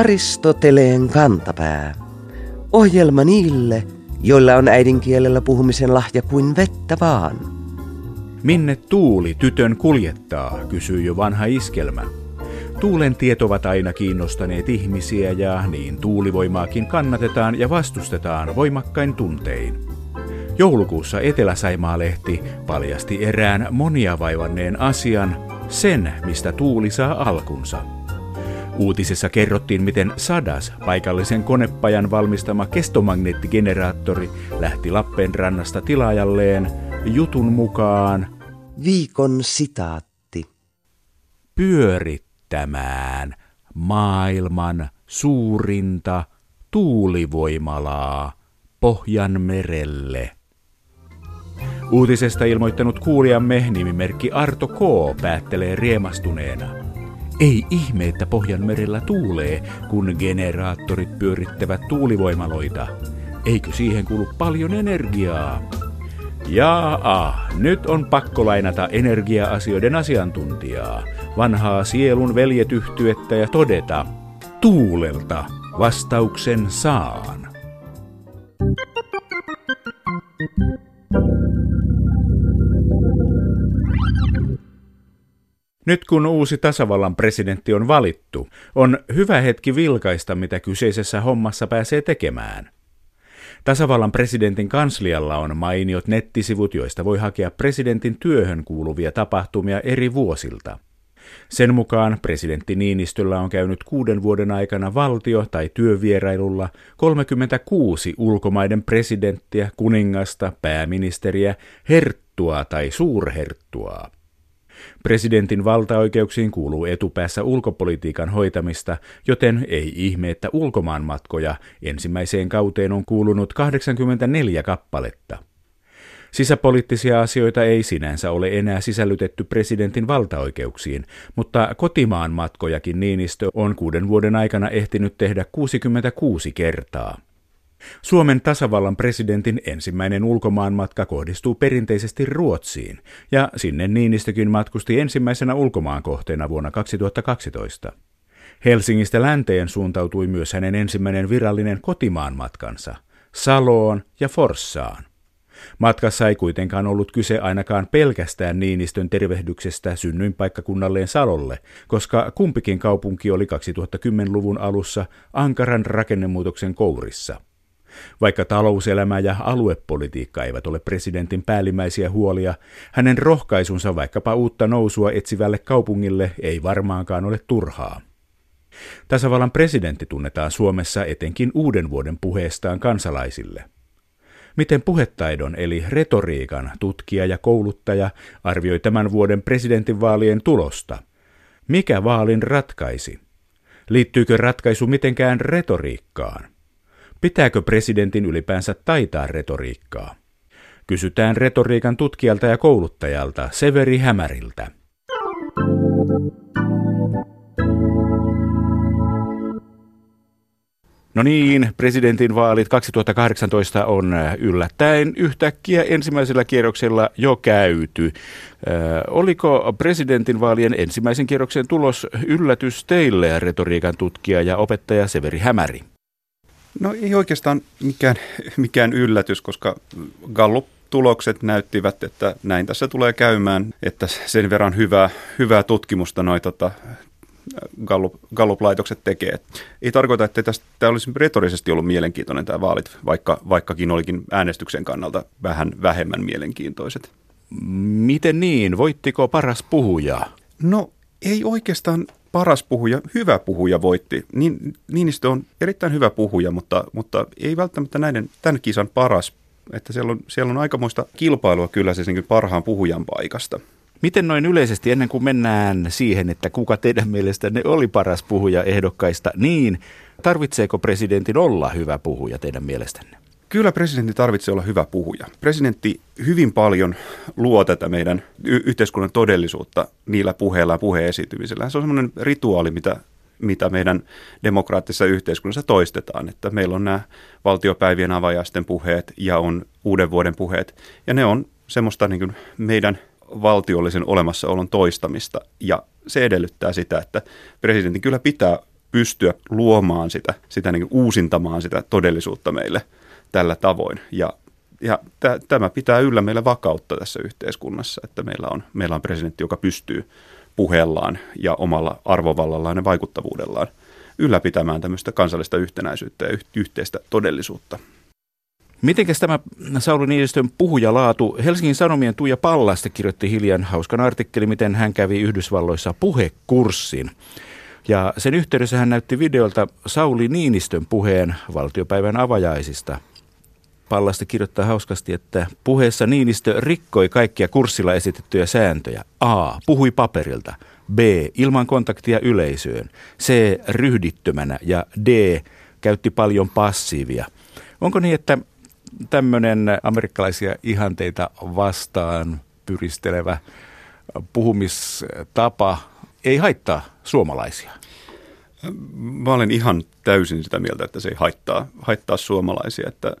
Aristoteleen kantapää. Ohjelma niille, joilla on äidinkielellä puhumisen lahja kuin vettä vaan. Minne tuuli tytön kuljettaa, kysyy jo vanha iskelmä. Tuulen tiet ovat aina kiinnostaneet ihmisiä ja niin tuulivoimaakin kannatetaan ja vastustetaan voimakkain tuntein. Joulukuussa Etelä-Saimaa-lehti paljasti erään monia vaivanneen asian, sen mistä tuuli saa alkunsa. Uutisessa kerrottiin, miten Sadas, paikallisen konepajan valmistama kestomagneettigeneraattori, lähti Lappeenrannasta tilaajalleen jutun mukaan Viikon sitaatti. pyörittämään maailman suurinta tuulivoimalaa Pohjanmerelle. Uutisesta ilmoittanut kuulijamme nimimerkki Arto K. päättelee riemastuneena. Ei ihme, että Pohjanmerellä tuulee, kun generaattorit pyörittävät tuulivoimaloita. Eikö siihen kulu paljon energiaa? Jaa, nyt on pakko lainata energia-asioiden asiantuntijaa, vanhaa sielun veljetyhtyettä ja todeta, tuulelta vastauksen saan. Nyt kun uusi tasavallan presidentti on valittu, on hyvä hetki vilkaista, mitä kyseisessä hommassa pääsee tekemään. Tasavallan presidentin kanslialla on mainiot nettisivut, joista voi hakea presidentin työhön kuuluvia tapahtumia eri vuosilta. Sen mukaan presidentti Niinistöllä on käynyt kuuden vuoden aikana valtio- tai työvierailulla 36 ulkomaiden presidenttiä, kuningasta, pääministeriä, herttua tai suurherttua. Presidentin valtaoikeuksiin kuuluu etupäässä ulkopolitiikan hoitamista, joten ei ihme, että ulkomaanmatkoja ensimmäiseen kauteen on kuulunut 84 kappaletta. Sisäpoliittisia asioita ei sinänsä ole enää sisällytetty presidentin valtaoikeuksiin, mutta kotimaan matkojakin Niinistö on kuuden vuoden aikana ehtinyt tehdä 66 kertaa. Suomen tasavallan presidentin ensimmäinen ulkomaanmatka kohdistuu perinteisesti Ruotsiin, ja sinne Niinistökin matkusti ensimmäisenä ulkomaankohteena vuonna 2012. Helsingistä länteen suuntautui myös hänen ensimmäinen virallinen kotimaanmatkansa, Saloon ja Forssaan. Matkassa ei kuitenkaan ollut kyse ainakaan pelkästään Niinistön tervehdyksestä synnyinpaikkakunnalleen Salolle, koska kumpikin kaupunki oli 2010-luvun alussa ankaran rakennemuutoksen kourissa – vaikka talouselämä ja aluepolitiikka eivät ole presidentin päällimmäisiä huolia, hänen rohkaisunsa vaikkapa uutta nousua etsivälle kaupungille ei varmaankaan ole turhaa. Tasavallan presidentti tunnetaan Suomessa etenkin uuden vuoden puheestaan kansalaisille. Miten puhetaidon eli retoriikan tutkija ja kouluttaja arvioi tämän vuoden presidentinvaalien tulosta? Mikä vaalin ratkaisi? Liittyykö ratkaisu mitenkään retoriikkaan? Pitääkö presidentin ylipäänsä taitaa retoriikkaa? Kysytään retoriikan tutkijalta ja kouluttajalta Severi Hämäriltä. No niin, presidentin vaalit 2018 on yllättäen yhtäkkiä ensimmäisellä kierroksella jo käyty. Ö, oliko presidentin vaalien ensimmäisen kierroksen tulos yllätys teille, retoriikan tutkija ja opettaja Severi Hämäri? No ei oikeastaan mikään, mikään yllätys, koska Gallup tulokset näyttivät, että näin tässä tulee käymään, että sen verran hyvää, hyvää tutkimusta noi tota, Gallup, Gallup-laitokset tekee. Ei tarkoita, että tästä tämä olisi retorisesti ollut mielenkiintoinen tämä vaalit, vaikka, vaikkakin olikin äänestyksen kannalta vähän vähemmän mielenkiintoiset. Miten niin? Voittiko paras puhuja? No ei oikeastaan paras puhuja, hyvä puhuja voitti. Niin, Niinistö on erittäin hyvä puhuja, mutta, mutta ei välttämättä näiden, tämän kisan paras. Että siellä on, siellä on aikamoista kilpailua kyllä siis niin parhaan puhujan paikasta. Miten noin yleisesti, ennen kuin mennään siihen, että kuka teidän mielestänne oli paras puhuja ehdokkaista, niin tarvitseeko presidentin olla hyvä puhuja teidän mielestänne? Kyllä presidentti tarvitsee olla hyvä puhuja. Presidentti hyvin paljon luo tätä meidän y- yhteiskunnan todellisuutta niillä puheilla ja puheesiintymisellä. Se on semmoinen rituaali, mitä, mitä meidän demokraattisessa yhteiskunnassa toistetaan. Että meillä on nämä valtiopäivien avajaisten puheet ja on uuden vuoden puheet. Ja ne on semmoista niin kuin meidän valtiollisen olemassaolon toistamista. Ja se edellyttää sitä, että presidentin kyllä pitää pystyä luomaan sitä, sitä niin uusintamaan sitä todellisuutta meille tällä tavoin. Ja, ja t- tämä pitää yllä meille vakautta tässä yhteiskunnassa, että meillä on, meillä on presidentti, joka pystyy puheellaan ja omalla arvovallallaan ja vaikuttavuudellaan ylläpitämään tämmöistä kansallista yhtenäisyyttä ja yhteistä todellisuutta. Mitenkäs tämä Sauli Niinistön puhujalaatu? Helsingin Sanomien Tuija Pallasta kirjoitti hiljan hauskan artikkeli, miten hän kävi Yhdysvalloissa puhekurssin. Ja sen yhteydessä hän näytti videolta Sauli Niinistön puheen valtiopäivän avajaisista. Pallasta kirjoittaa hauskasti, että puheessa Niinistö rikkoi kaikkia kurssilla esitettyjä sääntöjä. A. Puhui paperilta. B. Ilman kontaktia yleisöön. C. Ryhdittömänä. Ja D. Käytti paljon passiivia. Onko niin, että tämmöinen amerikkalaisia ihanteita vastaan pyristelevä puhumistapa ei haittaa suomalaisia? Mä olen ihan täysin sitä mieltä, että se ei haittaa, haittaa suomalaisia. Että,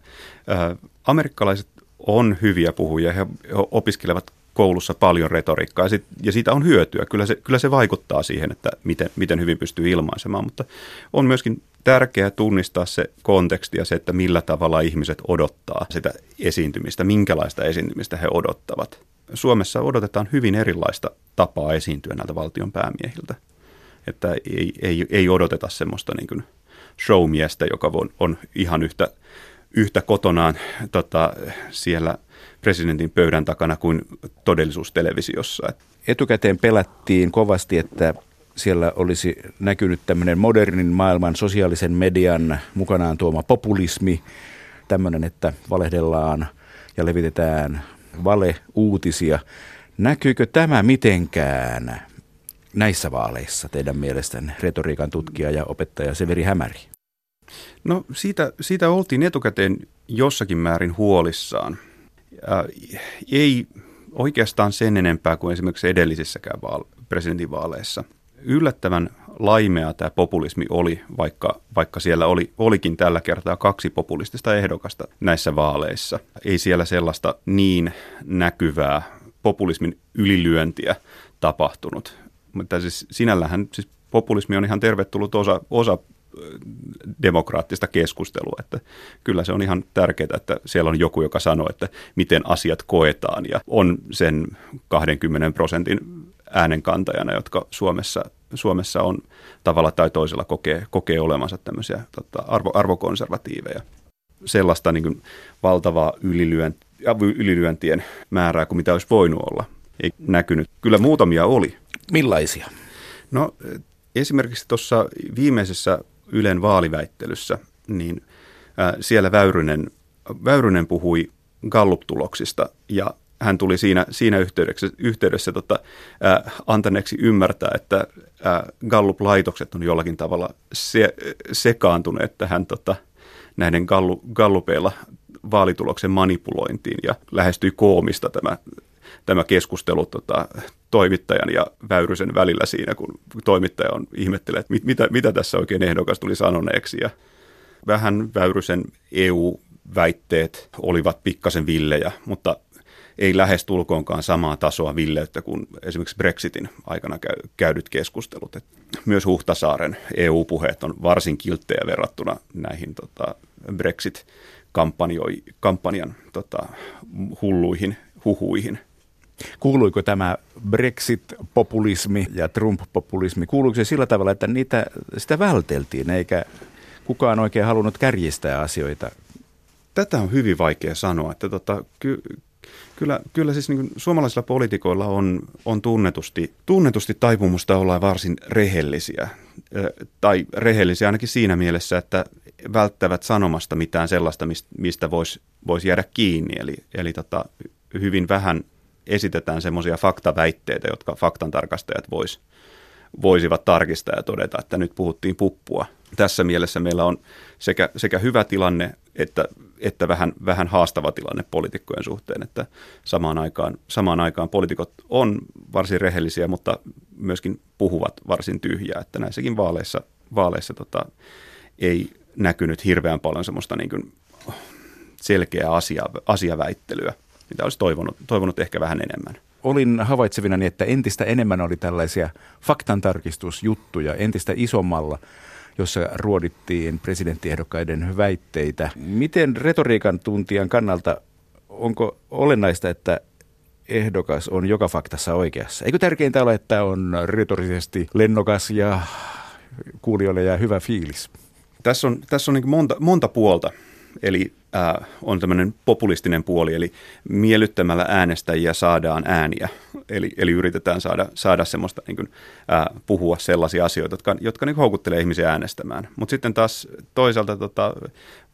ää, amerikkalaiset on hyviä puhujia, he opiskelevat koulussa paljon retoriikkaa ja, sit, ja siitä on hyötyä. Kyllä se, kyllä se vaikuttaa siihen, että miten, miten hyvin pystyy ilmaisemaan, mutta on myöskin tärkeää tunnistaa se konteksti ja se, että millä tavalla ihmiset odottaa sitä esiintymistä, minkälaista esiintymistä he odottavat. Suomessa odotetaan hyvin erilaista tapaa esiintyä näiltä valtion päämiehiltä. Että ei, ei, ei odoteta semmoista niin kuin showmiestä, joka on, on ihan yhtä, yhtä kotonaan tota, siellä presidentin pöydän takana kuin todellisuustelevisiossa. Etukäteen pelättiin kovasti, että siellä olisi näkynyt tämmöinen modernin maailman sosiaalisen median mukanaan tuoma populismi, tämmöinen, että valehdellaan ja levitetään valeuutisia. Näkyykö tämä mitenkään näissä vaaleissa teidän mielestänne, retoriikan tutkija ja opettaja Severi Hämäri? No siitä, siitä oltiin etukäteen jossakin määrin huolissaan. Äh, ei oikeastaan sen enempää kuin esimerkiksi edellisissäkään vaale- presidentinvaaleissa – yllättävän laimea tämä populismi oli, vaikka, vaikka siellä oli, olikin tällä kertaa kaksi populistista ehdokasta näissä vaaleissa. Ei siellä sellaista niin näkyvää populismin ylilyöntiä tapahtunut. Mutta siis sinällähän siis populismi on ihan tervetullut osa, osa demokraattista keskustelua, että kyllä se on ihan tärkeää, että siellä on joku, joka sanoo, että miten asiat koetaan ja on sen 20 prosentin äänenkantajana, jotka Suomessa, Suomessa on tavalla tai toisella kokee, kokee olemansa tämmöisiä tota, arvo, arvokonservatiiveja. Sellaista niin kuin, valtavaa ylilyönt, ylilyöntien määrää kuin mitä olisi voinut olla, ei näkynyt. Kyllä muutamia oli. Millaisia? No esimerkiksi tuossa viimeisessä Ylen vaaliväittelyssä, niin siellä Väyrynen, Väyrynen puhui Gallup-tuloksista ja hän tuli siinä, siinä yhteydessä, yhteydessä tota, äh, antaneeksi ymmärtää, että äh, Gallup-laitokset on jollakin tavalla se, sekaantuneet tähän tota, näiden gallu, Gallupeilla vaalituloksen manipulointiin ja lähestyi koomista tämä, tämä keskustelu tota, toimittajan ja Väyrysen välillä siinä, kun toimittaja on ihmettelee, että mit, mitä, mitä tässä oikein ehdokas tuli sanoneeksi ja vähän Väyrysen EU-väitteet olivat pikkasen villejä, mutta ei lähes tulkoonkaan samaa tasoa villeyttä kuin esimerkiksi Brexitin aikana käydyt keskustelut. Et myös Huhtasaaren EU-puheet on varsin kilttejä verrattuna näihin tota, Brexit-kampanjan tota, hulluihin huhuihin. Kuuluiko tämä Brexit-populismi ja Trump-populismi, kuuluiko se sillä tavalla, että niitä, sitä välteltiin, eikä kukaan oikein halunnut kärjistää asioita Tätä on hyvin vaikea sanoa. Että tota, ky, Kyllä, kyllä siis niin suomalaisilla poliitikoilla on, on tunnetusti, tunnetusti taipumusta olla varsin rehellisiä. Tai rehellisiä ainakin siinä mielessä, että välttävät sanomasta mitään sellaista, mistä voisi vois jäädä kiinni. Eli, eli tota, hyvin vähän esitetään semmoisia faktaväitteitä, jotka faktantarkastajat vois, voisivat tarkistaa ja todeta, että nyt puhuttiin puppua. Tässä mielessä meillä on sekä, sekä hyvä tilanne että, että vähän, vähän haastava tilanne poliitikkojen suhteen, että samaan aikaan, samaan aikaan poliitikot on varsin rehellisiä, mutta myöskin puhuvat varsin tyhjää, että näissäkin vaaleissa, vaaleissa tota, ei näkynyt hirveän paljon semmoista niin kuin selkeää asia, asiaväittelyä, mitä olisi toivonut, toivonut ehkä vähän enemmän olin havaitsevinani, että entistä enemmän oli tällaisia faktantarkistusjuttuja entistä isommalla jossa ruodittiin presidenttiehdokkaiden väitteitä. Miten retoriikan tuntijan kannalta, onko olennaista, että ehdokas on joka faktassa oikeassa? Eikö tärkeintä ole, että on retorisesti lennokas ja kuulijoille jää hyvä fiilis? Tässä on, tässä on niin monta, monta puolta. Eli on tämmöinen populistinen puoli, eli miellyttämällä äänestäjiä saadaan ääniä. Eli, eli yritetään saada, saada semmoista niin kuin, äh, puhua sellaisia asioita, jotka, jotka niin houkuttelee ihmisiä äänestämään. Mutta sitten taas toisaalta tota,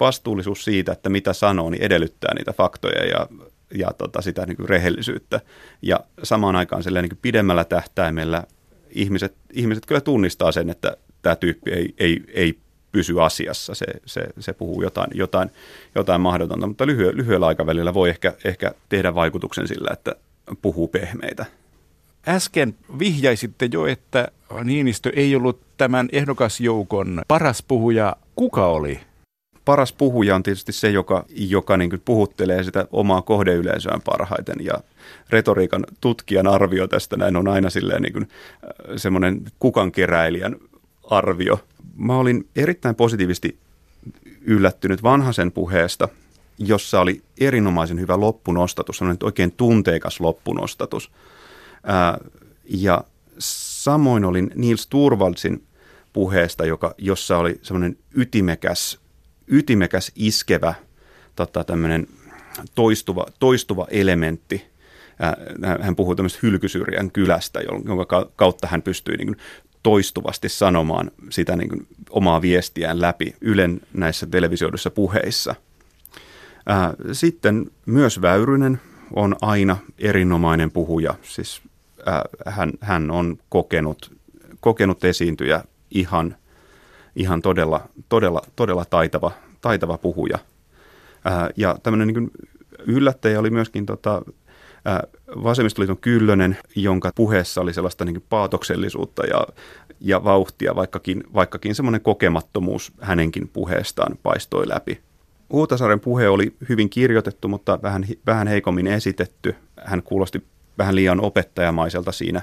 vastuullisuus siitä, että mitä sanoo, niin edellyttää niitä faktoja ja, ja tota, sitä niin kuin rehellisyyttä. Ja samaan aikaan niin kuin pidemmällä tähtäimellä ihmiset, ihmiset kyllä tunnistaa sen, että tämä tyyppi ei, ei, ei pysy asiassa. Se, se, se puhuu jotain, jotain, jotain mahdotonta, mutta lyhy, lyhyellä aikavälillä voi ehkä, ehkä tehdä vaikutuksen sillä, että puhuu pehmeitä. Äsken vihjaisitte jo, että Niinistö ei ollut tämän ehdokasjoukon paras puhuja. Kuka oli? Paras puhuja on tietysti se, joka, joka niin puhuttelee sitä omaa kohdeyleisöään parhaiten. Ja retoriikan tutkijan arvio tästä näin on aina silleen niin äh, semmoinen kukankeräilijän arvio – mä olin erittäin positiivisesti yllättynyt vanhasen puheesta, jossa oli erinomaisen hyvä loppunostatus, sellainen oikein tunteikas loppunostatus. Ää, ja samoin olin Niels Turvaldsin puheesta, joka, jossa oli semmoinen ytimekäs, ytimekäs iskevä tota, toistuva, toistuva elementti. Hän puhui tämmöistä hylkysyrjän kylästä, jonka kautta hän pystyi niin toistuvasti sanomaan sitä niin kuin omaa viestiään läpi Ylen näissä televisioiduissa puheissa. Sitten myös Väyrynen on aina erinomainen puhuja. Siis hän, hän on kokenut, kokenut esiintyjä ihan, ihan todella, todella, todella taitava, taitava puhuja. Ja tämmöinen niin yllättäjä oli myöskin tota, vasemmistoliiton Kyllönen, jonka puheessa oli sellaista niin paatoksellisuutta ja, ja vauhtia, vaikkakin, vaikkakin semmoinen kokemattomuus hänenkin puheestaan paistoi läpi. Huutasaaren puhe oli hyvin kirjoitettu, mutta vähän, vähän heikommin esitetty. Hän kuulosti vähän liian opettajamaiselta siinä,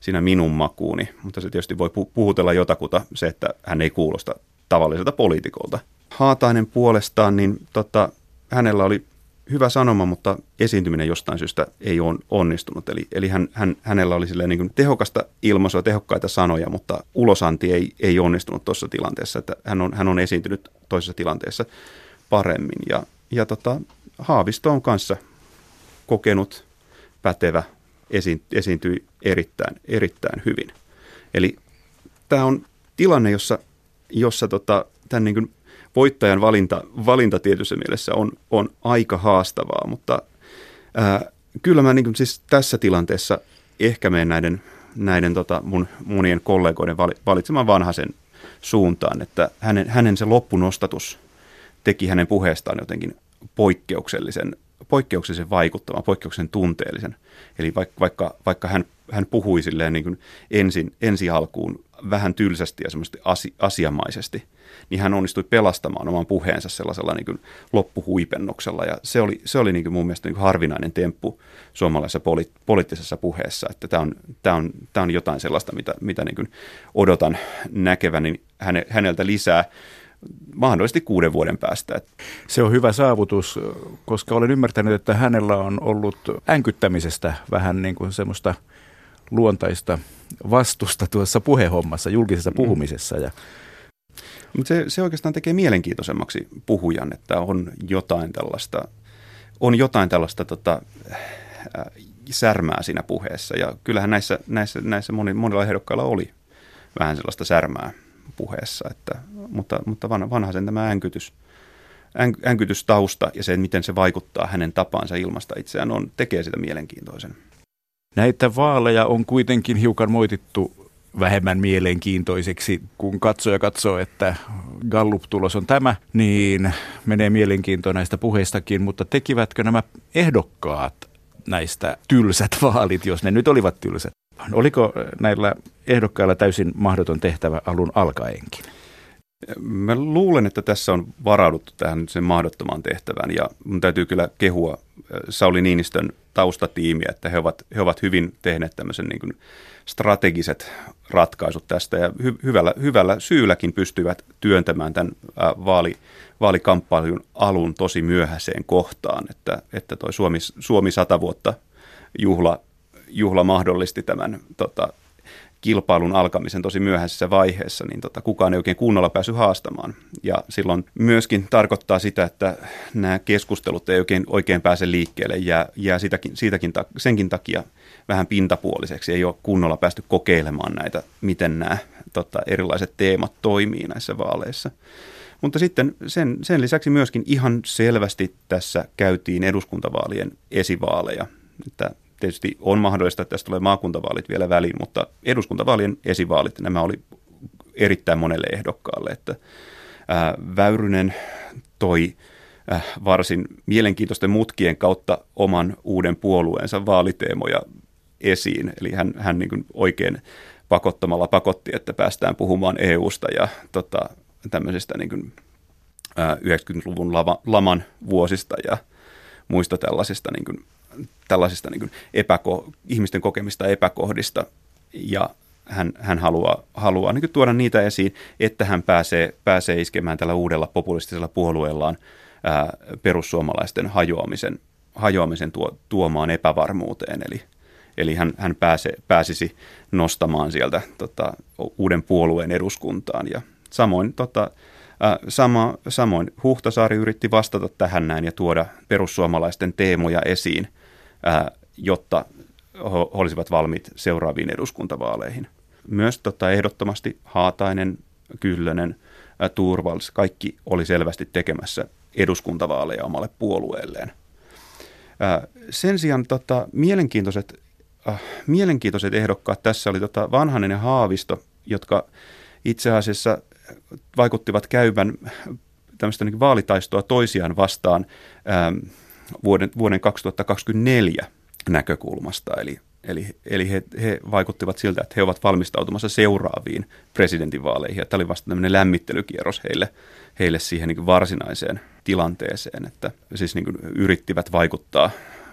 siinä minun makuuni, mutta se tietysti voi puhutella jotakuta se, että hän ei kuulosta tavalliselta poliitikolta. Haatainen puolestaan, niin tota, hänellä oli hyvä sanoma, mutta esiintyminen jostain syystä ei ole onnistunut. Eli, eli hän, hän, hänellä oli niin kuin tehokasta ilmaisua, tehokkaita sanoja, mutta ulosanti ei, ei onnistunut tuossa tilanteessa. Että hän, on, hän on esiintynyt toisessa tilanteessa paremmin. Ja, ja tota, Haavisto on kanssa kokenut, pätevä, esi, esiintyi erittäin, erittäin hyvin. Eli tämä on tilanne, jossa, jossa tota, tämän niin kuin voittajan valinta, valinta tietyssä mielessä on, on aika haastavaa, mutta ää, kyllä mä niin kuin siis tässä tilanteessa ehkä menen näiden, näiden tota mun monien kollegoiden valitsemaan vanhaisen suuntaan, että hänen, hänen se loppunostatus teki hänen puheestaan jotenkin poikkeuksellisen, poikkeuksellisen vaikuttavan, poikkeuksellisen tunteellisen. Eli vaikka, vaikka, vaikka hän, hän puhui silleen niin kuin ensin, ensi alkuun vähän tylsästi ja semmoisesti asi, asiamaisesti – niin hän onnistui pelastamaan oman puheensa sellaisella niin kuin loppuhuipennuksella. Ja se oli, se oli niin kuin mun mielestä niin kuin harvinainen temppu suomalaisessa poli, poliittisessa puheessa, että tämä on, tämä on, tämä on jotain sellaista, mitä, mitä niin kuin odotan näkeväni häne, häneltä lisää mahdollisesti kuuden vuoden päästä. Se on hyvä saavutus, koska olen ymmärtänyt, että hänellä on ollut änkyttämisestä vähän niin kuin semmoista luontaista vastusta tuossa puhehommassa, julkisessa mm. puhumisessa. Ja mutta se, se oikeastaan tekee mielenkiintoisemmaksi puhujan, että on jotain tällaista, on jotain tällaista tota, äh, särmää siinä puheessa. Ja kyllähän näissä, näissä, näissä moni, monilla ehdokkailla oli vähän sellaista särmää puheessa. Että, mutta, mutta vanha sen tämä änkytys, änkytystausta ja se, miten se vaikuttaa hänen tapaansa ilmasta itseään, on, tekee sitä mielenkiintoisen. Näitä vaaleja on kuitenkin hiukan moitittu vähemmän mielenkiintoiseksi, kun katsoja katsoo, että Gallup-tulos on tämä, niin menee mielenkiinto näistä puheistakin, mutta tekivätkö nämä ehdokkaat näistä tylsät vaalit, jos ne nyt olivat tylsät? Oliko näillä ehdokkailla täysin mahdoton tehtävä alun alkaenkin? Mä luulen, että tässä on varauduttu tähän sen mahdottomaan tehtävään ja mun täytyy kyllä kehua Sauli Niinistön taustatiimiä, että he ovat, he ovat hyvin tehneet tämmöisen niin kuin strategiset ratkaisut tästä ja hy, hyvällä, hyvällä syylläkin pystyvät työntämään tämän vaali, vaalikamppailun alun tosi myöhäiseen kohtaan, että, että toi Suomi, Suomi 100 vuotta juhla, juhla mahdollisti tämän tota, kilpailun alkamisen tosi myöhäisessä vaiheessa, niin tota, kukaan ei oikein kunnolla päässyt haastamaan. Ja silloin myöskin tarkoittaa sitä, että nämä keskustelut ei oikein, oikein pääse liikkeelle, jää, jää sitäkin, siitäkin, senkin takia vähän pintapuoliseksi. Ei ole kunnolla päästy kokeilemaan näitä, miten nämä tota, erilaiset teemat toimii näissä vaaleissa. Mutta sitten sen, sen lisäksi myöskin ihan selvästi tässä käytiin eduskuntavaalien esivaaleja. Että tietysti on mahdollista, että tästä tulee maakuntavaalit vielä väliin, mutta eduskuntavaalien esivaalit, nämä oli erittäin monelle ehdokkaalle, että ää, Väyrynen toi äh, varsin mielenkiintoisten mutkien kautta oman uuden puolueensa vaaliteemoja esiin. Eli hän, hän niin kuin oikein pakottamalla pakotti, että päästään puhumaan EUsta ja tota, tämmöisistä niin kuin, ää, 90-luvun lama, laman vuosista ja muista tällaisista niin kuin, tällaisista niin epäko, ihmisten kokemista epäkohdista ja hän, hän haluaa, haluaa niin tuoda niitä esiin, että hän pääsee, pääsee iskemään tällä uudella populistisella puolueellaan ää, perussuomalaisten hajoamisen, hajoamisen tuo, tuomaan epävarmuuteen. Eli, eli hän, hän pääse, pääsisi nostamaan sieltä tota, uuden puolueen eduskuntaan. Ja samoin tota, Sama, samoin Huhtasaari yritti vastata tähän näin ja tuoda perussuomalaisten teemoja esiin – jotta he olisivat valmiit seuraaviin eduskuntavaaleihin. Myös tota, ehdottomasti Haatainen, Kyllönen, Turvals, kaikki oli selvästi tekemässä eduskuntavaaleja omalle puolueelleen. Sen sijaan tota, mielenkiintoiset, äh, mielenkiintoiset ehdokkaat tässä oli tota Vanhanen ja Haavisto, jotka itse asiassa vaikuttivat käyvän tämmöistä niin vaalitaistoa toisiaan vastaan ähm, vuoden, vuoden 2024 näkökulmasta. Eli, eli, eli he, he vaikuttivat siltä, että he ovat valmistautumassa seuraaviin presidentinvaaleihin. Ja tämä oli vasta tämmöinen lämmittelykierros heille, heille siihen niin varsinaiseen tilanteeseen, että siis niin yrittivät vaikuttaa,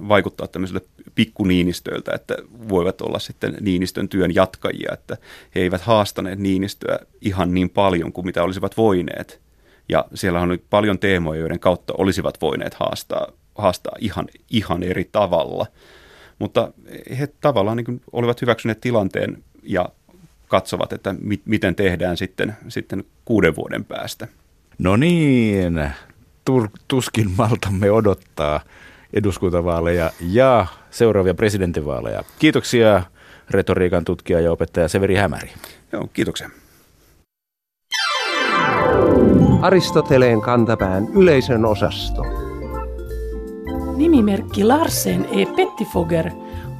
vaikuttaa tämmöisille pikkuniinistöiltä, että voivat olla sitten Niinistön työn jatkajia, että he eivät haastaneet Niinistöä ihan niin paljon kuin mitä olisivat voineet. Ja siellä on paljon teemoja, joiden kautta olisivat voineet haastaa haastaa ihan, ihan eri tavalla. Mutta he tavallaan niin olivat hyväksyneet tilanteen ja katsovat, että mi- miten tehdään sitten, sitten kuuden vuoden päästä. No niin, tur- tuskin maltamme odottaa eduskuntavaaleja ja seuraavia presidentinvaaleja. Kiitoksia retoriikan tutkija ja opettaja Severi Hämäri. Joo, kiitoksia. Aristoteleen kantapään yleisön osasto. Nimimerkki Larsen E. Pettifoger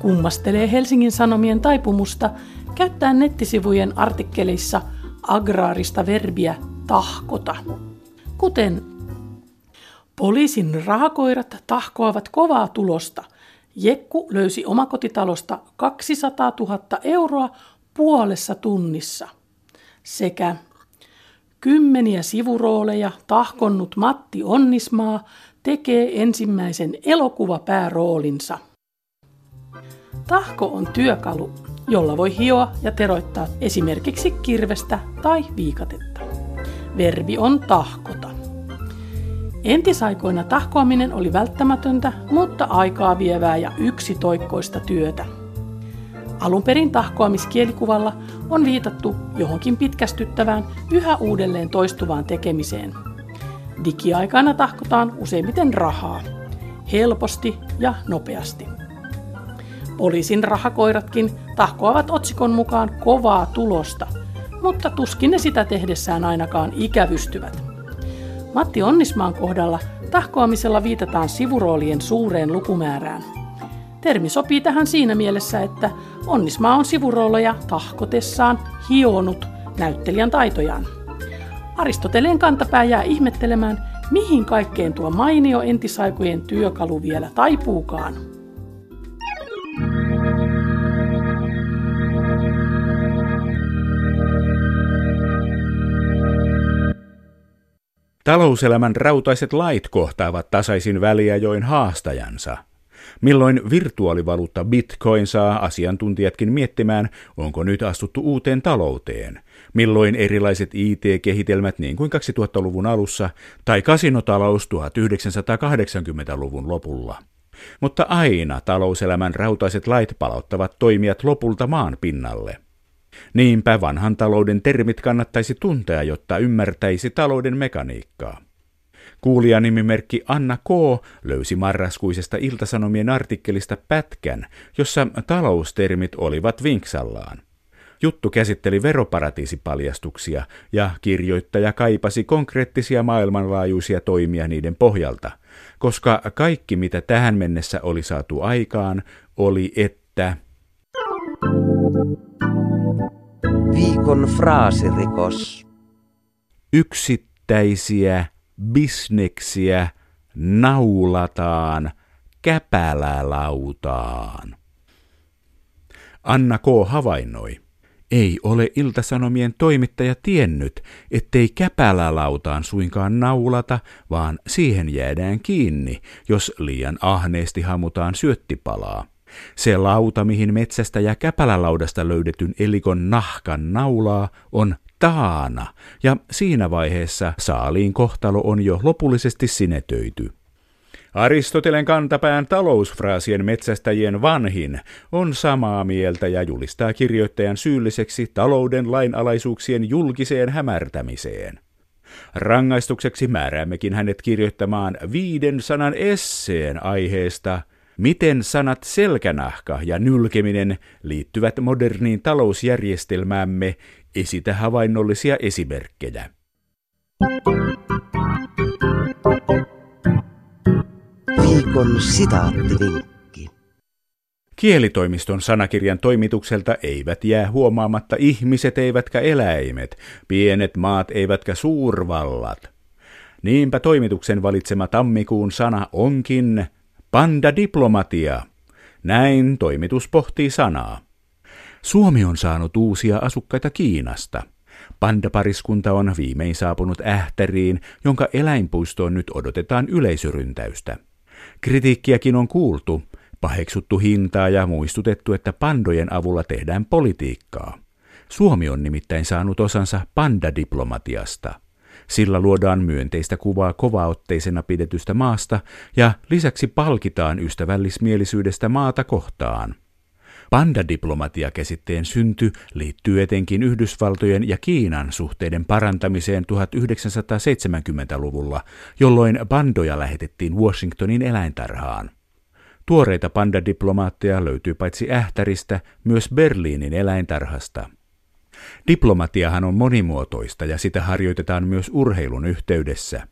kummastelee Helsingin Sanomien taipumusta käyttää nettisivujen artikkeleissa agraarista verbiä tahkota. Kuten poliisin rahakoirat tahkoavat kovaa tulosta. Jekku löysi omakotitalosta 200 000 euroa puolessa tunnissa. Sekä kymmeniä sivurooleja tahkonnut Matti Onnismaa tekee ensimmäisen elokuvapääroolinsa. Tahko on työkalu, jolla voi hioa ja teroittaa esimerkiksi kirvestä tai viikatetta. Verbi on tahkota. Entisaikoina tahkoaminen oli välttämätöntä, mutta aikaa vievää ja yksitoikkoista työtä. Alun perin tahkoamiskielikuvalla on viitattu johonkin pitkästyttävään, yhä uudelleen toistuvaan tekemiseen – Digiaikana tahkotaan useimmiten rahaa. Helposti ja nopeasti. Poliisin rahakoiratkin tahkoavat otsikon mukaan kovaa tulosta, mutta tuskin ne sitä tehdessään ainakaan ikävystyvät. Matti Onnismaan kohdalla tahkoamisella viitataan sivuroolien suureen lukumäärään. Termi sopii tähän siinä mielessä, että Onnismaa on sivurooleja tahkotessaan hionut näyttelijän taitojaan. Aristoteleen kantapää jää ihmettelemään, mihin kaikkeen tuo mainio entisaikojen työkalu vielä taipuukaan. Talouselämän rautaiset lait kohtaavat tasaisin väliajoin haastajansa. Milloin virtuaalivaluutta Bitcoin saa asiantuntijatkin miettimään, onko nyt astuttu uuteen talouteen. Milloin erilaiset IT-kehitelmät niin kuin 2000-luvun alussa tai kasinotalous 1980-luvun lopulla. Mutta aina talouselämän rautaiset lait palauttavat toimijat lopulta maan pinnalle. Niinpä vanhan talouden termit kannattaisi tuntea, jotta ymmärtäisi talouden mekaniikkaa. Kuulijanimimerkki Anna K. löysi marraskuisesta Iltasanomien artikkelista pätkän, jossa taloustermit olivat vinksallaan. Juttu käsitteli veroparatiisipaljastuksia ja kirjoittaja kaipasi konkreettisia maailmanlaajuisia toimia niiden pohjalta, koska kaikki mitä tähän mennessä oli saatu aikaan oli, että Viikon fraasirikos. Yksittäisiä bisneksiä naulataan käpälälautaan. Anna K. havainnoi. Ei ole iltasanomien toimittaja tiennyt, ettei käpälälautaan suinkaan naulata, vaan siihen jäädään kiinni, jos liian ahneesti hamutaan syöttipalaa. Se lauta, mihin metsästä ja käpälälaudasta löydetyn elikon nahkan naulaa, on taana, ja siinä vaiheessa saaliin kohtalo on jo lopullisesti sinetöity. Aristotelen kantapään talousfraasien metsästäjien vanhin on samaa mieltä ja julistaa kirjoittajan syylliseksi talouden lainalaisuuksien julkiseen hämärtämiseen. Rangaistukseksi määräämmekin hänet kirjoittamaan viiden sanan esseen aiheesta, miten sanat selkänahka ja nylkeminen liittyvät moderniin talousjärjestelmäämme Esitä havainnollisia esimerkkejä. Viikon sitaattivinkki. Kielitoimiston sanakirjan toimitukselta eivät jää huomaamatta ihmiset eivätkä eläimet, pienet maat eivätkä suurvallat. Niinpä toimituksen valitsema tammikuun sana onkin pandadiplomatia. Näin toimitus pohtii sanaa. Suomi on saanut uusia asukkaita Kiinasta. Pandapariskunta on viimein saapunut Ähtäriin, jonka eläinpuistoon nyt odotetaan yleisöryntäystä. Kritiikkiäkin on kuultu, paheksuttu hintaa ja muistutettu, että pandojen avulla tehdään politiikkaa. Suomi on nimittäin saanut osansa pandadiplomatiasta. Sillä luodaan myönteistä kuvaa kovaotteisena pidetystä maasta ja lisäksi palkitaan ystävällismielisyydestä maata kohtaan. Pandadiplomatia-käsitteen synty liittyy etenkin Yhdysvaltojen ja Kiinan suhteiden parantamiseen 1970-luvulla, jolloin pandoja lähetettiin Washingtonin eläintarhaan. Tuoreita pandadiplomaatteja löytyy paitsi Ähtäristä myös Berliinin eläintarhasta. Diplomatiahan on monimuotoista ja sitä harjoitetaan myös urheilun yhteydessä –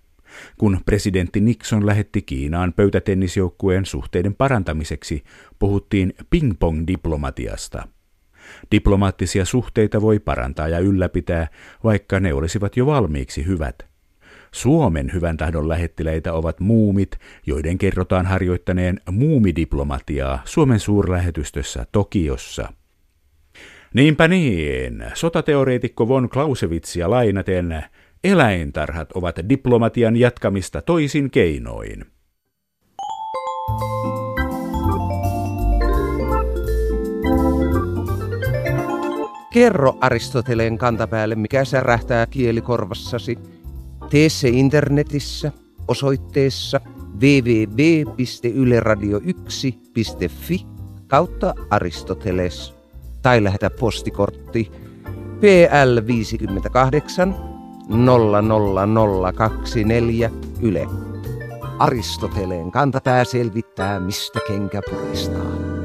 kun presidentti Nixon lähetti Kiinaan pöytätennisjoukkueen suhteiden parantamiseksi, puhuttiin ping-pong-diplomatiasta. Diplomaattisia suhteita voi parantaa ja ylläpitää, vaikka ne olisivat jo valmiiksi hyvät. Suomen hyvän tahdon lähettiläitä ovat muumit, joiden kerrotaan harjoittaneen muumidiplomatiaa Suomen suurlähetystössä Tokiossa. Niinpä niin, sotateoreetikko von Clausewitzia lainaten, Eläintarhat ovat diplomatian jatkamista toisin keinoin. Kerro Aristoteleen kantapäälle, mikä särähtää kielikorvassasi. Tee se internetissä osoitteessa www.yleradio1.fi kautta Aristoteles tai lähetä postikortti PL 58 00024 Yle. Aristoteleen kantapää selvittää, mistä kenkä puristaa.